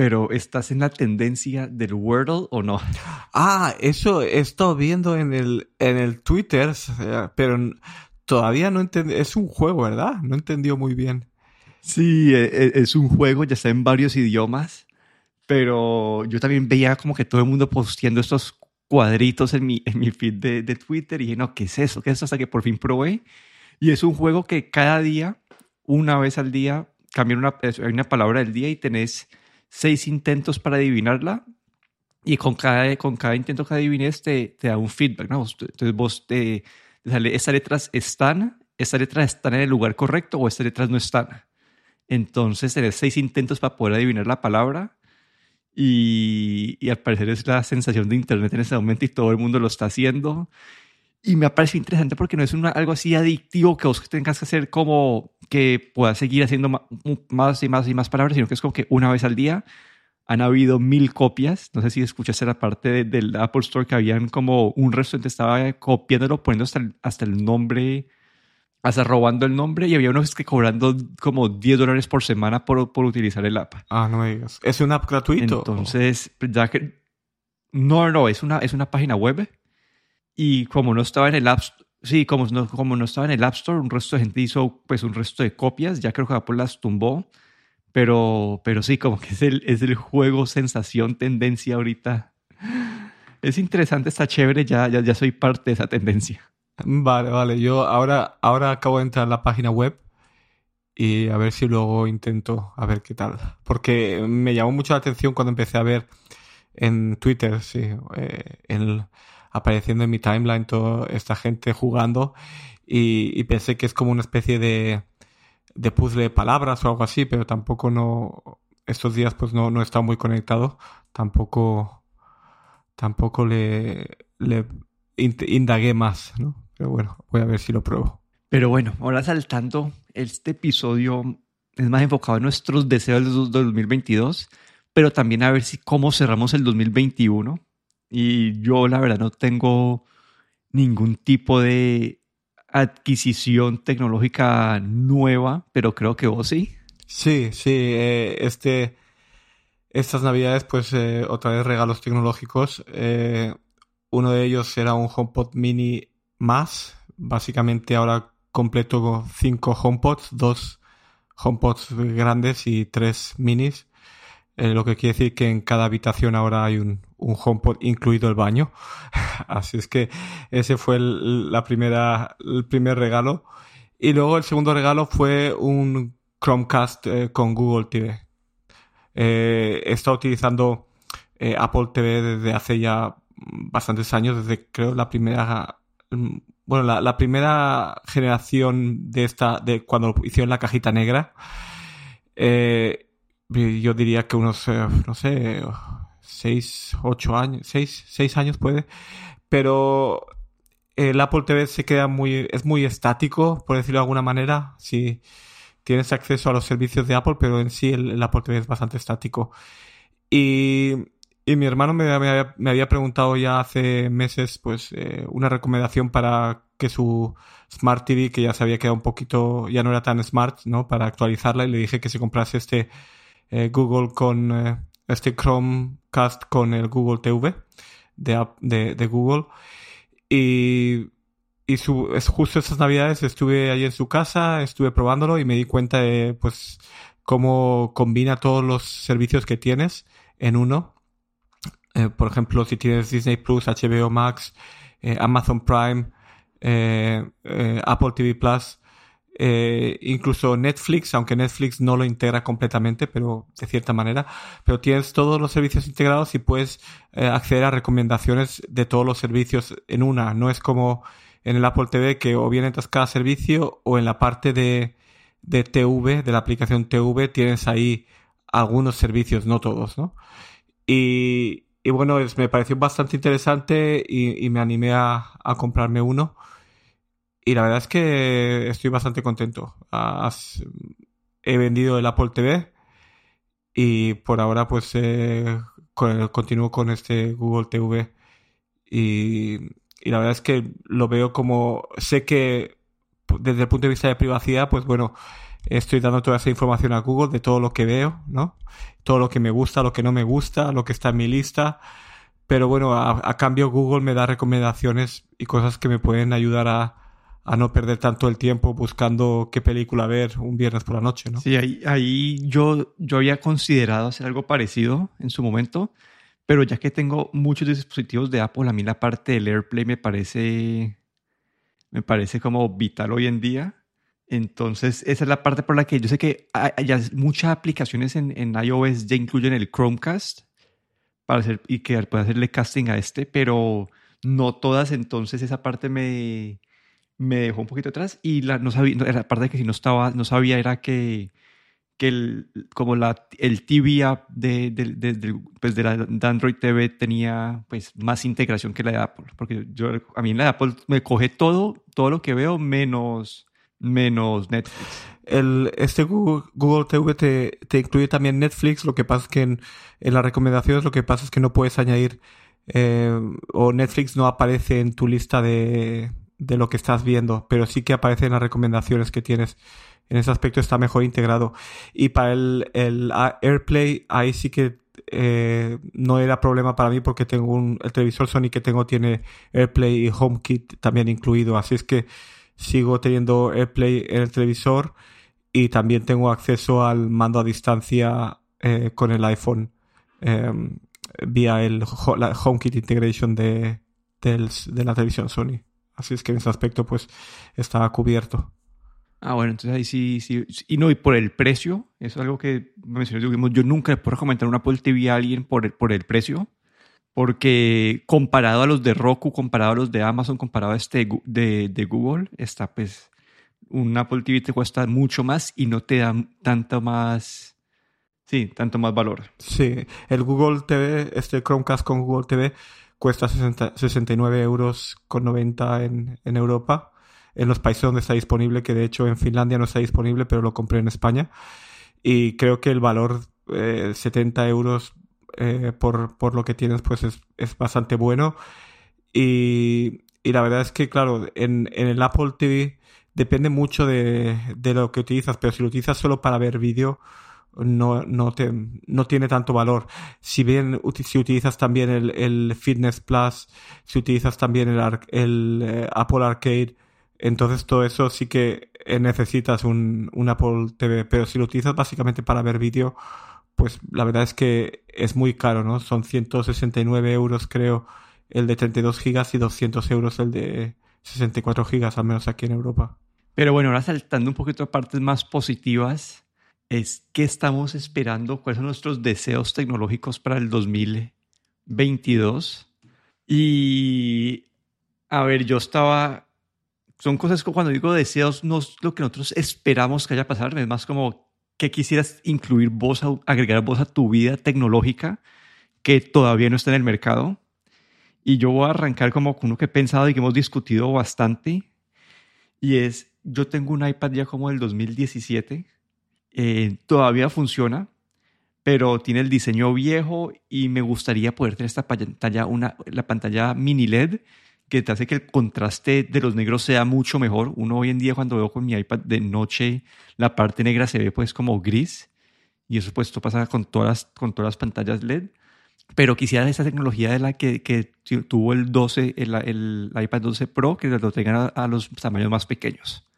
pero ¿estás en la tendencia del Wordle o no? Ah, eso he estado viendo en el, en el Twitter, pero todavía no entendí. Es un juego, ¿verdad? No entendió muy bien. Sí, e, e, es un juego, ya está en varios idiomas, pero yo también veía como que todo el mundo posteando estos cuadritos en mi, en mi feed de, de Twitter y dije, no, ¿qué es eso? ¿Qué es eso? Hasta que por fin probé. Y es un juego que cada día, una vez al día, cambian una, hay una palabra del día y tenés seis intentos para adivinarla y con cada, con cada intento que adivines te, te da un feedback. ¿no? Entonces vos te, te sale, estas letras están, estas letras están en el lugar correcto o estas letras no están. Entonces tenés seis intentos para poder adivinar la palabra y, y, al parecer es la sensación de Internet en ese momento y todo el mundo lo está haciendo. Y me ha parecido interesante porque no es una, algo así adictivo que vos tengas que hacer como que puedas seguir haciendo más y más y más palabras, sino que es como que una vez al día han habido mil copias. No sé si escuchaste la parte del Apple Store que habían como un restaurante estaba copiándolo, poniendo hasta el, hasta el nombre, hasta robando el nombre, y había unos que cobrando como 10 dólares por semana por, por utilizar el app. Ah, no me digas. ¿Es un app gratuito? Entonces, ya que. No, no, es una, es una página web y como no estaba en el App sí, como no, como no estaba en el App Store, un resto de gente hizo pues un resto de copias, ya creo que Apple las tumbó, pero, pero sí, como que es el, es el juego sensación, tendencia ahorita. Es interesante, está chévere, ya, ya, ya soy parte de esa tendencia. Vale, vale, yo ahora, ahora acabo de entrar a la página web y a ver si luego intento a ver qué tal. Porque me llamó mucho la atención cuando empecé a ver en Twitter, sí, eh, el apareciendo en mi timeline toda esta gente jugando y, pensé que es como una especie de, de puzzle de palabras o algo así, pero tampoco no, estos días pues no, no he estado muy conectado, tampoco, tampoco le, le indagué más, ¿no? Pero bueno, voy a ver si lo pruebo. Pero bueno, ahora saltando, este episodio es más enfocado en nuestros deseos del 2022, pero también a ver si cómo cerramos el 2021 y yo la verdad no tengo ningún tipo de adquisición tecnológica nueva, pero creo que vos sí. Sí, sí, eh, este, estas navidades pues eh, otra vez regalos tecnológicos. Eh, uno de ellos era un HomePod mini más, básicamente ahora completo con cinco HomePods, dos HomePods grandes y tres minis. Eh, lo que quiere decir que en cada habitación ahora hay un, un HomePod incluido el baño. Así es que ese fue el, la primera, el primer regalo. Y luego el segundo regalo fue un Chromecast eh, con Google TV. Eh, he estado utilizando Apple TV desde hace ya bastantes años, desde creo la primera, bueno, la, primera generación de esta, de cuando hicieron la cajita negra. Eh, yo diría que unos, eh, no sé, seis, ocho años, seis, seis años puede, pero el Apple TV se queda muy, es muy estático, por decirlo de alguna manera, si tienes acceso a los servicios de Apple, pero en sí el, Apple TV es bastante estático. Y, y mi hermano me, había, me, había, preguntado ya hace meses, pues, eh, una recomendación para que su Smart TV, que ya se había quedado un poquito, ya no era tan smart, ¿no? Para actualizarla y le dije que se comprase este eh, Google con eh, este Chromecast con el Google TV de, de, Google. Y, y su, es justo esas navidades estuve allí en su casa, estuve probándolo y me di cuenta de pues cómo combina todos los servicios que tienes en uno. Eh, por ejemplo, si tienes Disney Plus, HBO Max, Amazon Prime, Apple TV Plus, eh, incluso Netflix, aunque Netflix no lo integra completamente, pero de cierta manera, pero tienes todos los servicios integrados y puedes eh, acceder a recomendaciones de todos los servicios en una. No es como en el Apple TV que o bien entras cada servicio o en la parte de, de TV, de la aplicación TV, tienes ahí algunos servicios, no todos, ¿no? Y, y bueno, me pareció bastante interesante y, y me animé a, a comprarme uno. Y la verdad es que estoy bastante contento. he vendido el Apple TV y por ahora pues eh, continúo con este Google TV. Y, y, la verdad es que lo veo como, sé que desde el punto de vista de privacidad, pues bueno, estoy dando toda esa información a Google de todo lo que veo, ¿no? Todo lo que me gusta, lo que no me gusta, lo que está en mi lista. Pero bueno, a, cambio Google me da recomendaciones y cosas que me pueden ayudar a, a, no perder tanto el tiempo buscando qué película ver un viernes por la noche, ¿no? Sí, ahí, ahí yo, yo había considerado hacer algo parecido en su momento, pero ya que tengo muchos dispositivos de Apple, a mí la parte del AirPlay me parece, me parece como vital hoy en día entonces, esa es la parte por la que yo sé que hay, muchas aplicaciones en, en, iOS ya incluyen el Chromecast para hacer, y que puede hacerle casting a este, pero no todas. Entonces, esa parte me, me dejó un poquito atrás. Y la, no sabía, la parte que si no, estaba, no sabía era que, que el, como la, el TV app de, de, de, pues de, la, de Android TV tenía pues, más integración que la de Apple. Porque yo, a mí la de Apple me coge todo, todo lo que veo menos menos Netflix. El, este Google, TV te, te, incluye también Netflix, lo que pasa es que en, en las recomendaciones lo que pasa es que no puedes añadir eh, o Netflix no aparece en tu lista de, de lo que estás viendo, pero sí que aparece en las recomendaciones que tienes. En ese aspecto está mejor integrado. Y para el, el AirPlay, ahí sí que eh, no era problema para mí porque tengo un, el televisor Sony que tengo tiene AirPlay y HomeKit también incluido. Así es que sigo teniendo AirPlay en el televisor y también tengo acceso al mando a distancia eh, con el iPhone em, vía el la HomeKit Integration de, de la televisión Sony. Así es que en ese aspecto pues está cubierto. Ah, bueno, entonces ahí sí, sí. Y no, y por el precio, eso es algo que mencioné, yo nunca le puedo recomendar una Apple TV a alguien por el, por el precio porque comparado a los de Roku, comparado a los de Amazon, comparado a este de, de Google, está pues un Apple TV te cuesta mucho más y no te da tanto más, sí, tanto más valor. Sí, el Google TV, este Chromecast con Google TV cuesta 69 euros con 90 en, en Europa, en los países donde está disponible, que de hecho en Finlandia no está disponible, pero lo compré en España. Y creo que el valor eh, 70 euros eh, por, por, lo que tienes, pues es, es bastante bueno. Y, y, la verdad es que, claro, en, en el Apple TV depende mucho de, de, lo que utilizas, pero si lo utilizas solo para ver vídeo, no, no, te, no tiene tanto valor. Si bien si utilizas también el, el Fitness Plus, si utilizas también el, el eh, Apple Arcade, entonces todo eso sí que necesitas un, un Apple TV, pero si lo utilizas básicamente para ver vídeo, pues la verdad es que es muy caro, ¿no? Son 169 euros, creo, el de 32 gigas y 200 euros el de 64 gigas, al menos aquí en Europa. Pero bueno, ahora saltando un poquito a partes más positivas, es qué estamos esperando, cuáles son nuestros deseos tecnológicos para el 2022. Y a ver, yo estaba, son cosas que cuando digo deseos no es lo que nosotros esperamos que haya pasado, es más como que quisieras incluir vos, agregar vos a tu vida tecnológica que todavía no está en el mercado. Y yo voy a arrancar como con uno que he pensado y que hemos discutido bastante. Y es, yo tengo un iPad ya como del 2017. Eh, todavía funciona, pero tiene el diseño viejo y me gustaría poder tener esta pantalla, una, la pantalla mini LED que te hace que el contraste de los negros sea mucho mejor. Uno hoy en día cuando veo con mi iPad de noche, la parte negra se ve pues como gris y eso pues esto pasa con todas las, con todas las pantallas LED. Pero quisiera esa tecnología de la que, tuvo el 12, el, el, iPad 12 Pro, que lo tengan a, los tamaños más pequeños.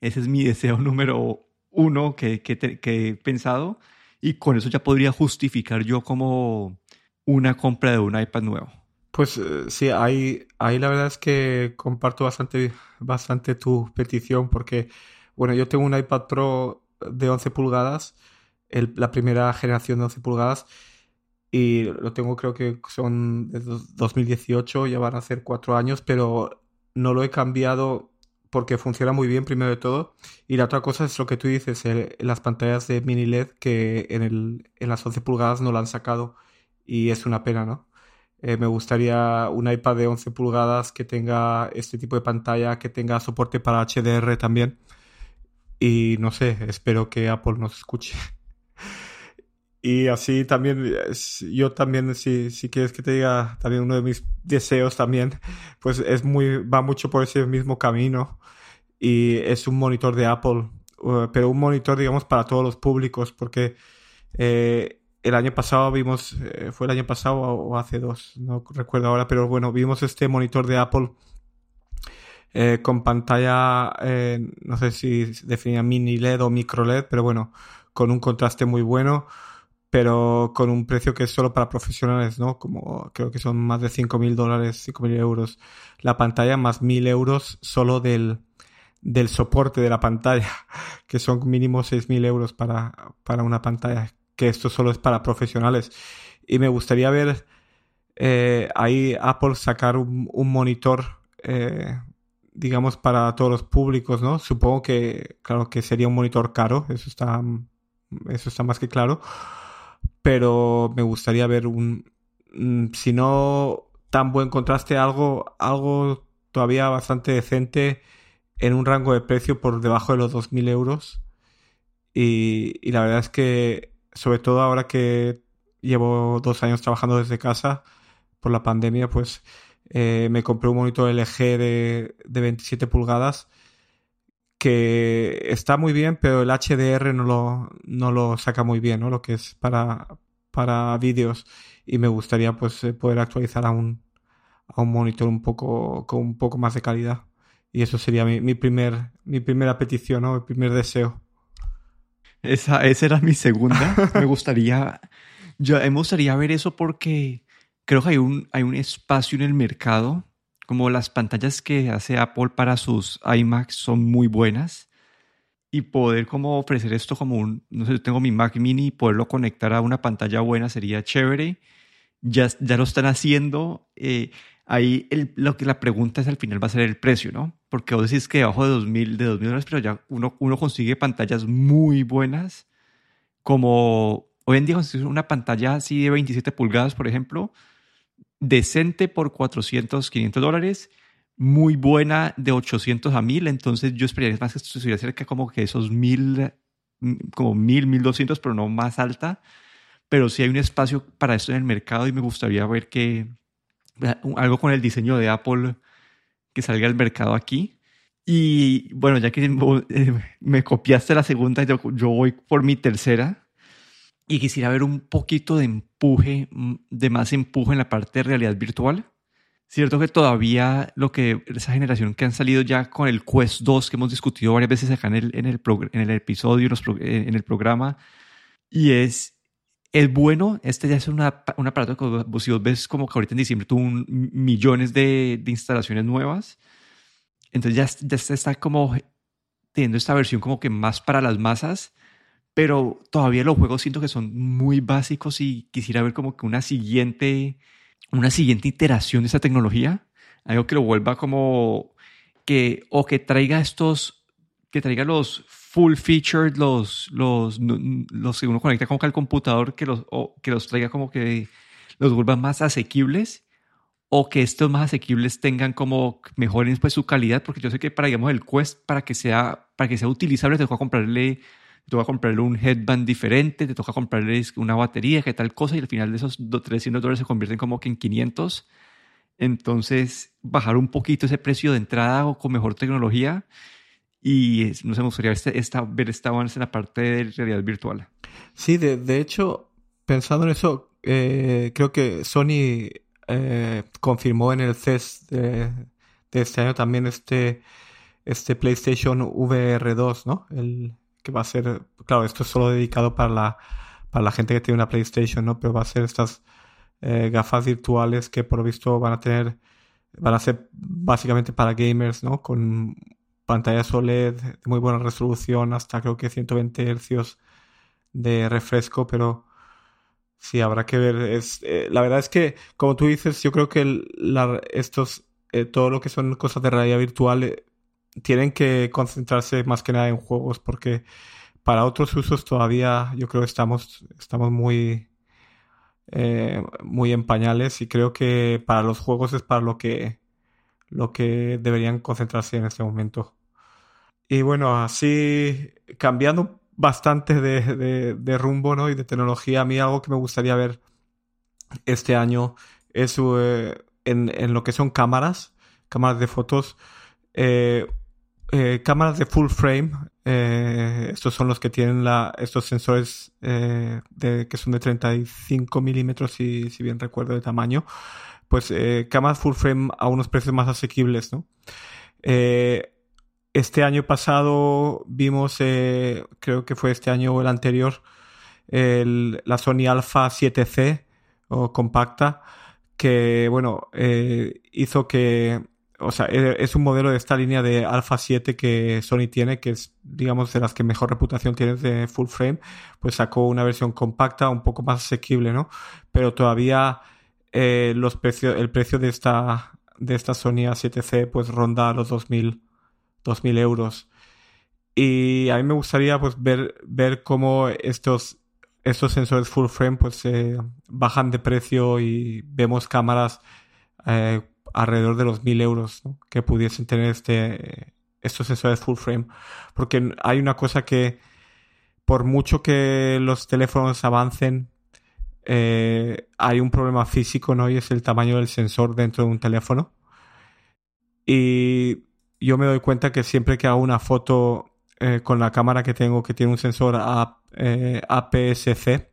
Ese es mi deseo número uno que, que, he pensado y con eso ya podría justificar yo como una compra de un iPad nuevo. Pues eh, sí, ahí, ahí la verdad es que comparto bastante, bastante tu petición porque, bueno, yo tengo un iPad Pro de 11 pulgadas, la primera generación de 11 pulgadas, y lo tengo creo que son de 2018, ya van a ser cuatro años, pero no lo he cambiado porque funciona muy bien primero de todo. Y la otra cosa es lo que tú dices, las pantallas de mini LED que en, el, en las 11 pulgadas no la han sacado y es una pena, ¿no? Eh, me gustaría un iPad de 11 pulgadas que tenga este tipo de pantalla, que tenga soporte para HDR también. Y no sé, espero que Apple nos escuche. y así también, yo también, si, si quieres que te diga, también uno de mis deseos también, pues es muy, va mucho por ese mismo camino. Y es un monitor de Apple, pero un monitor, digamos, para todos los públicos, porque eh, el año pasado vimos, eh, fue el año pasado o hace dos, no recuerdo ahora, pero bueno, vimos este monitor de Apple eh, con pantalla, no sé si definía mini LED o micro LED, pero bueno, con un contraste muy bueno, pero con un precio que es solo para profesionales, ¿no? Como creo que son más de 5.000 dólares, 5.000 euros la pantalla, más 1.000 euros solo del, del soporte de la pantalla, que son mínimo 6.000 euros para, para una pantalla, que esto solo es para profesionales. Y me gustaría ver eh, ahí Apple sacar un, monitor, eh, digamos, para todos los públicos, ¿no? Supongo que, claro, que sería un monitor caro, eso está, eso está más que claro. Pero me gustaría ver un, si no tan buen contraste, algo, algo todavía bastante decente en un rango de precio por debajo de los 2.000 euros. Y, y, la verdad es que, sobre todo ahora que llevo dos años trabajando desde casa por la pandemia, pues eh, me compré un monitor LG de, de 27 pulgadas que está muy bien, pero el HDR no lo, no lo saca muy bien, ¿no? Lo que es para, para vídeos. Y me gustaría pues eh, poder actualizar a un, a un monitor un poco, con un poco más de calidad. Y eso sería mi, primer, mi primera petición, ¿no? El primer deseo. Esa, esa era mi segunda. me gustaría, yo, me gustaría ver eso porque creo que hay un, hay un espacio en el mercado, como las pantallas que hace Apple para sus iMacs son muy buenas y poder como ofrecer esto como un, no sé, tengo mi Mac mini y poderlo conectar a una pantalla buena sería chévere. Ya, ya lo están haciendo. Eh, ahí lo que la pregunta es al final va a ser el precio, ¿no? Porque vos decís que debajo de 2000, de 2000 dólares, pero ya uno, uno consigue pantallas muy buenas, como hoy en día una pantalla así de 27 pulgadas, por ejemplo, decente por 400, 500 dólares, muy buena de 800 a 1000, entonces yo esperaría más que estuviera cerca como que esos 1000, como 1000, 1200, pero no más alta, pero sí hay un espacio para esto en el mercado y me gustaría ver que algo con el diseño de Apple que salga al mercado aquí. Y bueno, ya que me copiaste la segunda, yo, voy por mi tercera. Y quisiera ver un poquito de empuje, mm, de más empuje en la parte de realidad virtual. Cierto que todavía lo que esa generación que han salido ya con el Quest 2 que hemos discutido varias veces acá en el, en el, en el episodio, eh, en el programa, y es el bueno, este ya es una, un aparato que si vos ves como que ahorita en diciembre tuvo millones de, de, instalaciones nuevas. Entonces ya, ya está como teniendo esta versión como que más para las masas, pero todavía los juegos siento que son muy básicos y quisiera ver como que una siguiente, una siguiente iteración de esa tecnología, algo que lo vuelva como que, o que traiga estos, que traiga los full featured, los, los, los que uno conecta como que al computador, que los, que los traiga como que los vuelvan más asequibles o que estos más asequibles tengan como mejoren pues su calidad, porque yo sé que para digamos el Quest para que sea para que sea utilizable te toca comprarle te toca comprarle un headband diferente, te toca comprarle una batería, que tal cosa y al final de esos 300 dólares se convierten como que en 500. Entonces, bajar un poquito ese precio de entrada o con mejor tecnología y no sé, me gustaría este, esta, ver esta avance en la parte de realidad virtual. Sí, de, de hecho, pensando en eso, eh, creo que Sony eh, confirmó en el CES de, este año también este, este PlayStation VR 2, ¿no? El que va a ser, claro, esto es solo dedicado para la, para la gente que tiene una PlayStation, ¿no? Pero va a ser estas eh, gafas virtuales que por lo visto van a tener, van a ser básicamente para gamers, ¿no? Con pantallas OLED de muy buena resolución, hasta creo que 120 Hz de refresco, pero sí, habrá que ver. Es, eh, la verdad es que, como tú dices, yo creo que estos, eh, todo lo que son cosas de realidad virtual, eh, tienen que concentrarse más que nada en juegos, porque para otros usos todavía yo creo que estamos, estamos muy, muy en pañales y creo que para los juegos es para lo que lo que deberían concentrarse en este momento. Y bueno, así cambiando bastante de, rumbo ¿no? y de tecnología, a mí algo que me gustaría ver este año es eh, en, lo que son cámaras, cámaras de fotos, eh, eh, cámaras de full frame, eh, estos son los que tienen la, estos sensores eh, que son de 35 milímetros, si, si bien recuerdo de tamaño, pues cámaras full frame a unos precios más asequibles, ¿no? Este año pasado vimos, creo que fue este año o el anterior, la Sony Alpha 7C o compacta, que bueno, hizo que o sea, es un modelo de esta línea de Alpha 7 que Sony tiene, que es, digamos, de las que mejor reputación tiene de full frame, pues sacó una versión compacta, un poco más asequible, ¿no? Pero todavía eh, los precios, el precio de esta, de esta Sony A7C, pues ronda los 2000, 2000 euros. Y a mí me gustaría, pues, ver, ver cómo estos, estos sensores full frame, pues, eh, bajan de precio y vemos cámaras, eh, alrededor de los 1000 euros que pudiesen tener este, estos sensores full frame. Porque hay una cosa que, por mucho que los teléfonos avancen, eh, hay un problema físico, ¿no? Y es el tamaño del sensor dentro de un teléfono. Y yo me doy cuenta que siempre que hago una foto eh, con la cámara que tengo, que tiene un sensor A, eh, APS-C,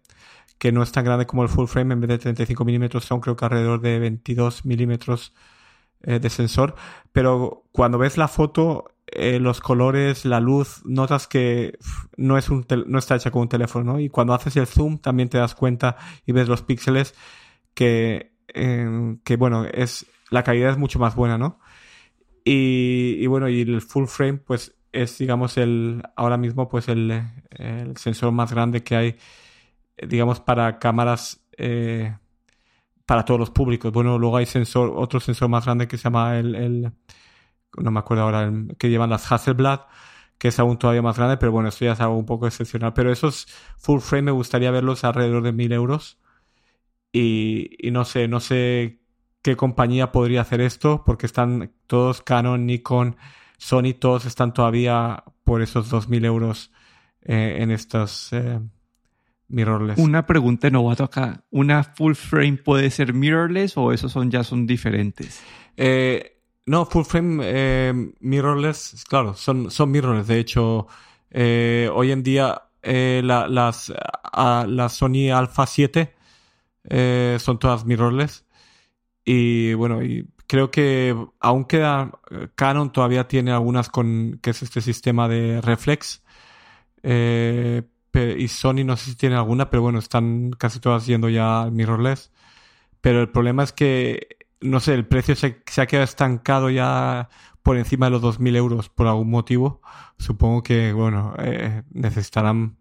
que no es tan grande como el full frame, en vez de 35 milímetros son creo que alrededor de 22 milímetros eh, de sensor, pero cuando ves la foto, eh, los colores, la luz, notas que no, es un no está hecha con un teléfono, ¿no? Y cuando haces el zoom también te das cuenta y ves los píxeles que, eh, que bueno, es, la calidad es mucho más buena, ¿no? Y, y, bueno, y el full frame, pues es, digamos, el, ahora mismo, pues el, el sensor más grande que hay digamos, para cámaras eh, para todos los públicos. Bueno, luego hay sensor, otro sensor más grande que se llama el, no me acuerdo ahora, el, que llevan las Hasselblad, que es aún todavía más grande, pero bueno, esto ya es algo un poco excepcional. Pero esos full frame me gustaría verlos alrededor de mil euros. Y, no sé, no sé qué compañía podría hacer esto, porque están todos Canon, Nikon, Sony, todos están todavía por esos dos mil euros eh, en estos eh, mirrorless. Una pregunta de novato acá. ¿Una full frame puede ser mirrorless o esos son, ya son diferentes? Eh, no, full frame eh, mirrorless, claro, son, son mirrorless. De hecho, eh, hoy en día la, las, a, la Sony Alpha 7 eh, son todas mirrorless. Y bueno, y creo que aún queda, Canon todavía tiene algunas con, que es este sistema de reflex. Eh, y Sony no sé si tiene alguna, pero bueno, están casi todas yendo ya mirrorless. Pero el problema es que, no sé, el precio se, se ha quedado estancado ya por encima de los 2.000 euros por algún motivo. Supongo que, bueno, eh, necesitarán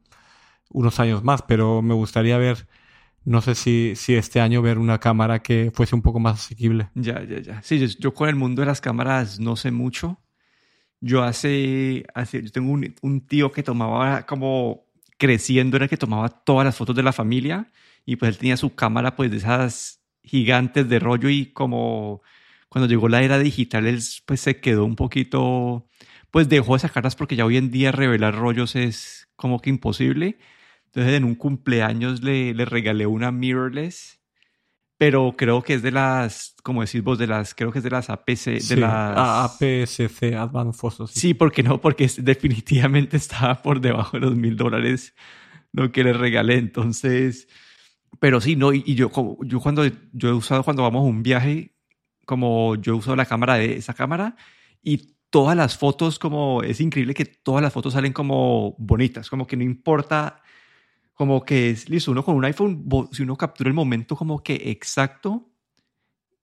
unos años más, pero me gustaría ver, no sé si, si este año ver una cámara que fuese un poco más asequible. Ya, ya, ya. Sí, yo, yo con el mundo de las cámaras no sé mucho. Yo hace, hace yo tengo un, un tío que tomaba como creciendo era que tomaba todas las fotos de la familia y pues él tenía su cámara pues de esas gigantes de rollo y como cuando llegó la era digital él pues se quedó un poquito pues dejó de sacarlas porque ya hoy en día revelar rollos es como que imposible. Entonces en un cumpleaños le, le regalé una mirrorless pero creo que es de las, como decís vos, de las, creo que es de las APC, de Sí, las... APS-C, Advanced Photo. Sí. Sí, porque no, porque es- definitivamente estaba por debajo de los mil dólares lo que le regalé. Entonces, pero sí, no, y, y yo, como, yo cuando yo he usado cuando vamos a un viaje, como yo he usado la cámara de esa cámara y todas las fotos, como es increíble que todas las fotos salen como bonitas, como que no importa, como que es listo, uno con un iPhone, si uno captura el momento como que exacto,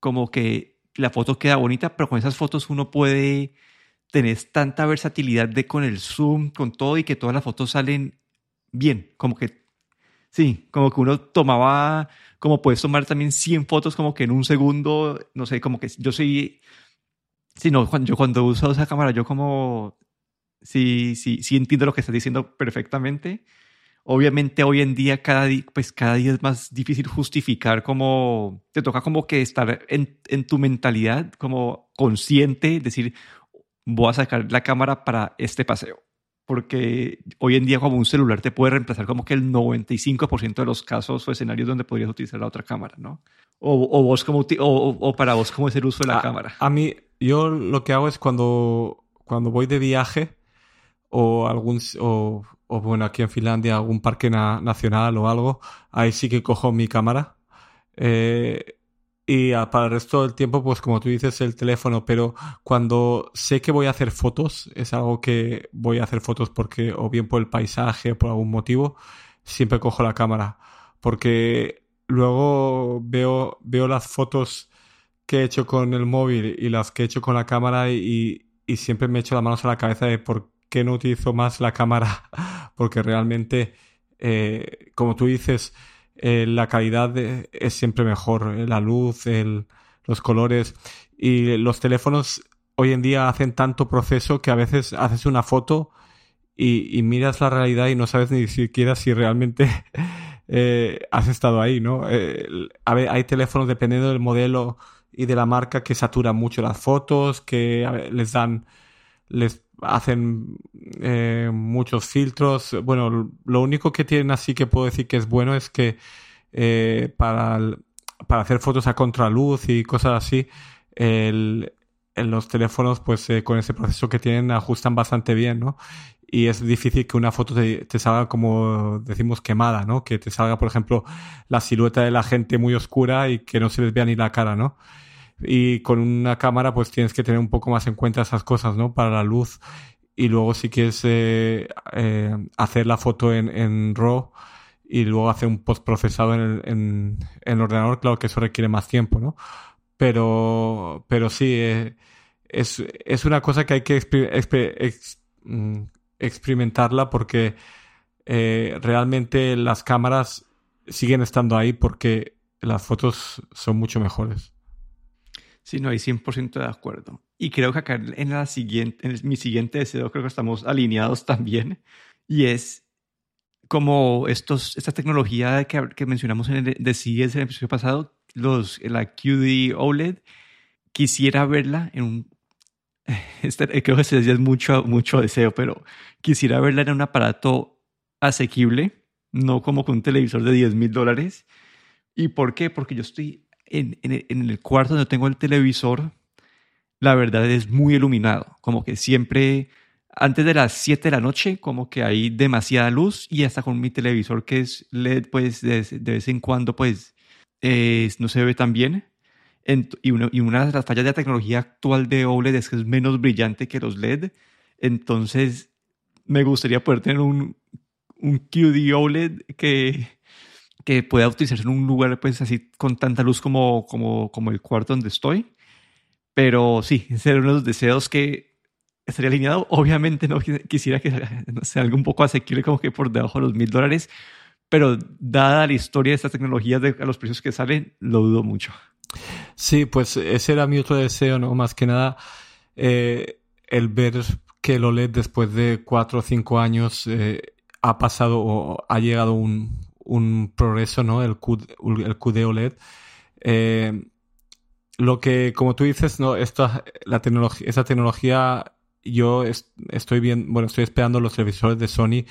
como que la foto queda bonita, pero con esas fotos uno puede tenés tanta versatilidad de con el zoom, con todo y que todas las fotos salen bien, como que sí, como que uno tomaba, como puedes tomar también 100 fotos como que en un segundo, no sé, como que yo soy, sí, no, cuando, yo cuando uso esa cámara, yo como, sí, sí, sí entiendo lo que estás diciendo perfectamente. Obviamente hoy en día cada día, pues cada día es más difícil justificar como, te toca como que estar en, en tu mentalidad como consciente, decir, voy a sacar la cámara para este paseo. Porque hoy en día como un celular te puede reemplazar como que el 95% de los casos o escenarios donde podrías utilizar la otra cámara, ¿no? O, o vos como, o, o- para vos cómo es el uso de la a, cámara. a mí, yo lo que hago es cuando, cuando voy de viaje o algún o, bueno aquí en Finlandia algún parque nacional o algo, ahí sí que cojo mi cámara. Eh, y para el resto del tiempo, pues como tú dices, el teléfono, pero cuando sé que voy a hacer fotos, es algo que voy a hacer fotos porque o bien por el paisaje o por algún motivo, siempre cojo la cámara. Porque luego veo, veo las fotos que he hecho con el móvil y las que he hecho con la cámara y, y siempre me echo las manos a la cabeza de por qué no utilizo más la cámara. porque realmente, eh, como tú dices, eh, la calidad es siempre mejor, eh, la luz, los colores y los teléfonos hoy en día hacen tanto proceso que a veces haces una foto y, miras la realidad y no sabes ni siquiera si realmente has estado ahí, ¿no? hay teléfonos dependiendo del modelo y de la marca que saturan mucho las fotos, que les dan, les hacen eh, muchos filtros. Bueno, lo único que tienen así que puedo decir que es bueno es que eh, para, para hacer fotos a contraluz y cosas así, el, en los teléfonos, pues eh, con ese proceso que tienen, ajustan bastante bien, ¿no? Y es difícil que una foto te, te, salga como decimos quemada, ¿no? Que te salga, por ejemplo, la silueta de la gente muy oscura y que no se les vea ni la cara, ¿no? Y con una cámara pues tienes que tener un poco más en cuenta esas cosas, ¿no? Para la luz y luego si quieres eh, eh, hacer la foto en, en, RAW y luego hacer un postprocesado en el, en, el ordenador, claro que eso requiere más tiempo, ¿no? Pero, pero sí, eh, es, es, una cosa que hay que mm, experimentarla porque realmente las cámaras siguen estando ahí porque las fotos son mucho mejores. Sí, no, hay 100% de acuerdo. Y creo que acá en, la siguiente, en mi siguiente deseo creo que estamos alineados también. Y es como estos, esta tecnología que, que mencionamos en el de CES en el episodio pasado, los, la QD OLED, quisiera verla en un... Este, creo que ese es mucho, mucho deseo, pero quisiera verla en un aparato asequible, no como con un televisor de 10 mil dólares. ¿Y por qué? Porque yo estoy en, el cuarto donde tengo el televisor, la verdad es muy iluminado, como que siempre antes de las 7 de la noche, como que hay demasiada luz y hasta con mi televisor que es LED, pues de, vez en cuando, pues no se ve tan bien. y, y, una de las fallas de la tecnología actual de OLED es que es menos brillante que los LED. Entonces, me gustaría poder tener un, un QD OLED que, que pueda utilizarse en un lugar pues así con tanta luz como, como, como el cuarto donde estoy. Pero sí, ese era uno de los deseos que estaría alineado. Obviamente no quisiera que sea algo un poco asequible como que por debajo de los mil dólares, pero dada la historia de estas tecnologías, de a los precios que salen, lo dudo mucho. Sí, pues ese era mi otro deseo, ¿no? Más que nada, eh, el ver que el OLED después de cuatro o cinco años eh, ha pasado o ha llegado un, un progreso, ¿no? El, QD, el QD OLED. Eh, lo que, como tú dices, ¿no? Esta, la tecnología, esa tecnología, yo estoy bien, bueno, estoy esperando los televisores de Sony.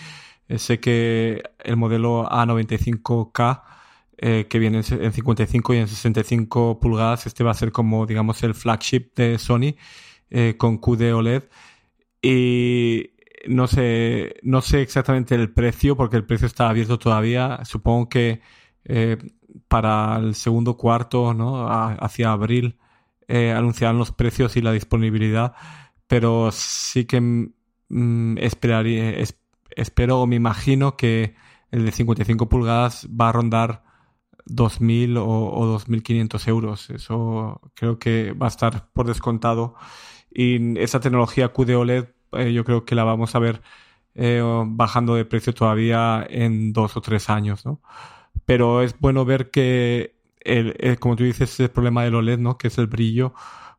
Eh, sé que el modelo A95K, eh, que viene en 55 y en 65 pulgadas, este va a ser como, digamos, el flagship de Sony con QD OLED. Y no sé, no sé exactamente el precio porque el precio está abierto todavía. Supongo que eh, para el segundo cuarto, ¿no? hacia abril, eh, anunciarán los precios y la disponibilidad. Pero sí que mm, esperaría, espero o me imagino que el de 55 pulgadas va a rondar 2.000 o, o 2.500 euros. Eso creo que va a estar por descontado. Y esa tecnología QD eh, yo creo que la vamos a ver eh, bajando de precio todavía en dos o tres años, ¿no? Pero es bueno ver que, el, como tú dices, el problema del OLED, ¿no? Que es el brillo,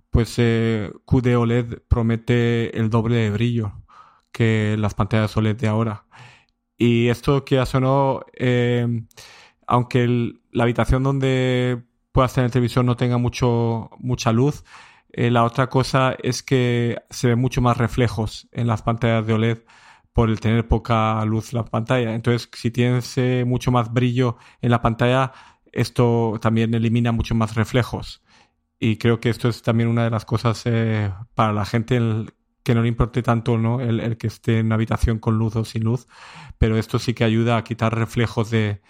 pues eh, QD OLED promete el doble de brillo que las pantallas OLED de ahora. Y esto que sonó, eh, aunque la habitación donde puedas tener televisión no tenga mucho, mucha luz, eh, la otra cosa es que se ven mucho más reflejos en las pantallas de OLED por el tener poca luz la pantalla. Entonces, si tienes mucho más brillo en la pantalla, esto también elimina mucho más reflejos. Y creo que esto es también una de las cosas eh, para la gente que no le importe tanto ¿no? El, que esté en una habitación con luz o sin luz, pero esto sí que ayuda a quitar reflejos de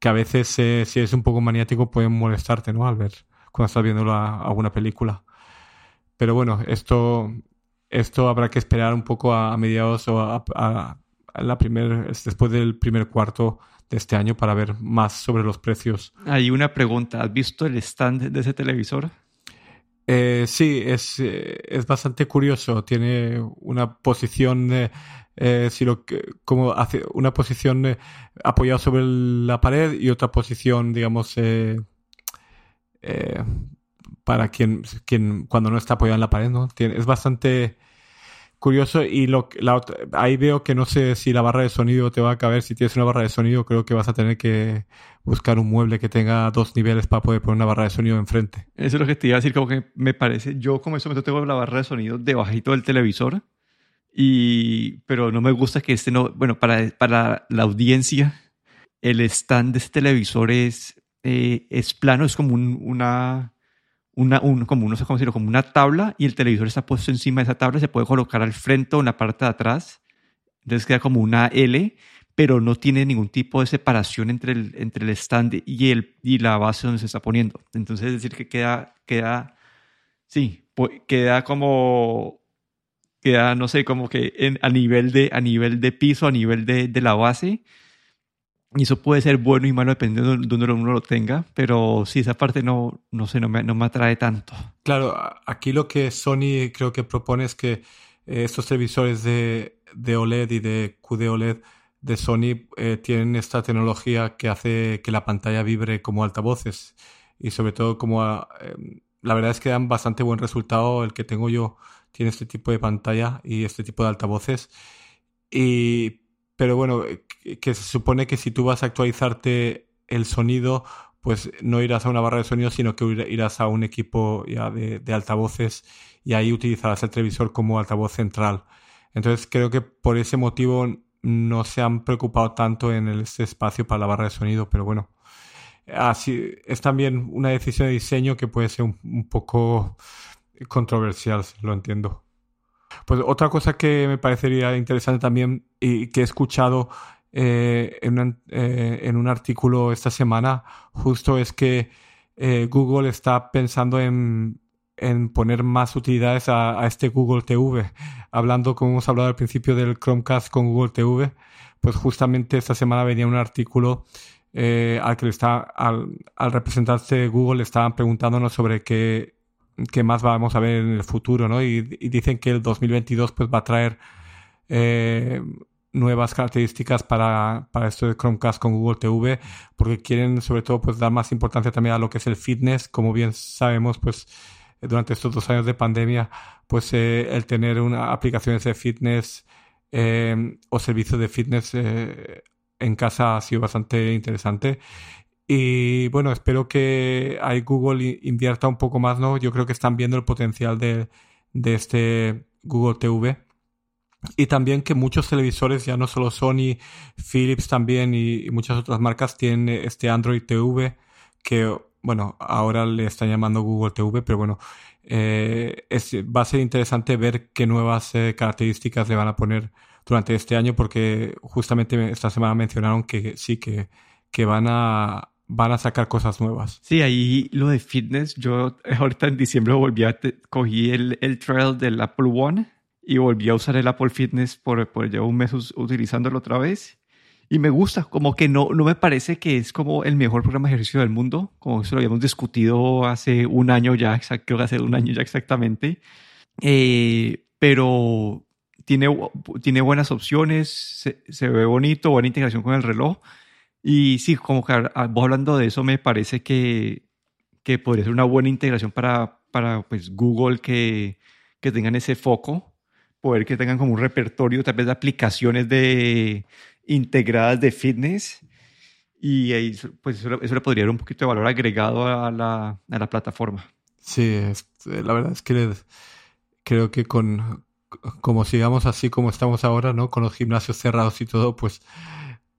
que a veces eh, si eres un poco maniático pueden molestarte, ¿no? Al ver cuando estás viendo alguna película. Pero bueno, esto, esto habrá que esperar un poco a, a mediados o a, a, la primer, después del primer cuarto de este año para ver más sobre los precios. Hay una pregunta, ¿has visto el stand de ese televisor? Eh, sí, es, eh, es bastante curioso. Tiene una posición, eh, eh si lo, como hace una posición apoyada sobre la pared y otra posición, digamos, para quien, quien cuando no está apoyado en la pared, ¿no? Tiene, es bastante curioso y lo, la, ahí veo que no sé si la barra de sonido te va a caber. Si tienes una barra de sonido, creo que vas a tener que buscar un mueble que tenga dos niveles para poder poner una barra de sonido enfrente. Eso es lo que te iba a decir, como que me parece, yo como eso tengo la barra de sonido debajito del televisor, y, pero no me gusta que este no, bueno, para, para la audiencia, el stand de este televisor es, eh, es plano, es como un, una, una, un, como, no sé cómo decirlo, como una tabla y el televisor está puesto encima de esa tabla, se puede colocar al frente o en la parte de atrás, entonces queda como una L, pero no tiene ningún tipo de separación entre el, entre el stand y, el, y la base donde se está poniendo. Entonces es decir que queda, queda, sí, queda como, queda, no sé, como que a, nivel de, a nivel de piso, a nivel de, de la base, y eso puede ser bueno y malo dependiendo de donde uno lo tenga, pero sí, esa parte no, no sé, no me, no me atrae tanto. Claro, aquí lo que Sony creo que propone es que eh, estos televisores de, de, OLED y de QD OLED de Sony eh, tienen esta tecnología que hace que la pantalla vibre como altavoces y sobre todo como eh, la verdad es que dan bastante buen resultado el que tengo yo tiene este tipo de pantalla y este tipo de altavoces y pero bueno, eh, que se supone que si tú vas a actualizarte el sonido, pues no irás a una barra de sonido, sino que irás a un equipo ya de, de altavoces y ahí utilizarás el televisor como altavoz central. Entonces creo que por ese motivo no se han preocupado tanto en este espacio para la barra de sonido, pero bueno, así es también una decisión de diseño que puede ser un, un poco controversial, lo entiendo. Pues otra cosa que me parecería interesante también y que he escuchado eh, en, un, eh, en, un, artículo esta semana justo es que eh, Google está pensando en, en poner más utilidades a, a, este Google TV. Hablando, como hemos hablado al principio del Chromecast con Google TV, pues justamente esta semana venía un artículo al que le está, al, al representante de Google le estaban preguntándonos sobre qué que más vamos a ver en el futuro, ¿no? Y, y dicen que el 2022 pues va a traer eh, nuevas características para, para esto de Chromecast con Google TV, porque quieren sobre todo pues dar más importancia también a lo que es el fitness, como bien sabemos pues durante estos dos años de pandemia, pues eh, el tener una aplicaciones de fitness eh, o servicios de fitness eh, en casa ha sido bastante interesante y bueno, espero que ahí Google invierta un poco más, ¿no? Yo creo que están viendo el potencial de, de este Google TV. Y también que muchos televisores, ya no solo Sony, Philips también y, muchas otras marcas tienen este Android TV que, bueno, ahora le están llamando Google TV, pero bueno, eh, va a ser interesante ver qué nuevas eh, características le van a poner durante este año porque justamente esta semana mencionaron que sí, que, que van a, van a sacar cosas nuevas. Sí, ahí lo de fitness, yo ahorita en diciembre volví a, cogí el, el trail del Apple One y volví a usar el Apple Fitness por, por ya un mes utilizándolo otra vez. Y me gusta, como que no, no me parece que es como el mejor programa de ejercicio del mundo, como eso lo habíamos discutido hace un año ya, creo que hace un año ya exactamente. Eh, pero tiene, tiene buenas opciones, se, se ve bonito, buena integración con el reloj. Y sí, como que vos hablando de eso, me parece que, que podría ser una buena integración para, para pues, Google que, que tengan ese foco, poder que tengan como un repertorio tal vez de aplicaciones de, integradas de fitness. Y ahí, pues eso, eso le podría dar un poquito de valor agregado a la, a la plataforma. Sí, es, la verdad es que creo que con como sigamos así como estamos ahora, ¿no? Con los gimnasios cerrados y todo, pues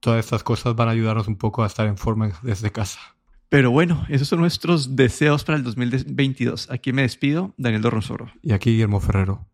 todas estas cosas van a ayudarnos un poco a estar en forma desde casa. Pero bueno, esos son nuestros deseos para el 2022. Aquí me despido, Daniel Dorronsoro. Y aquí Guillermo Ferrero.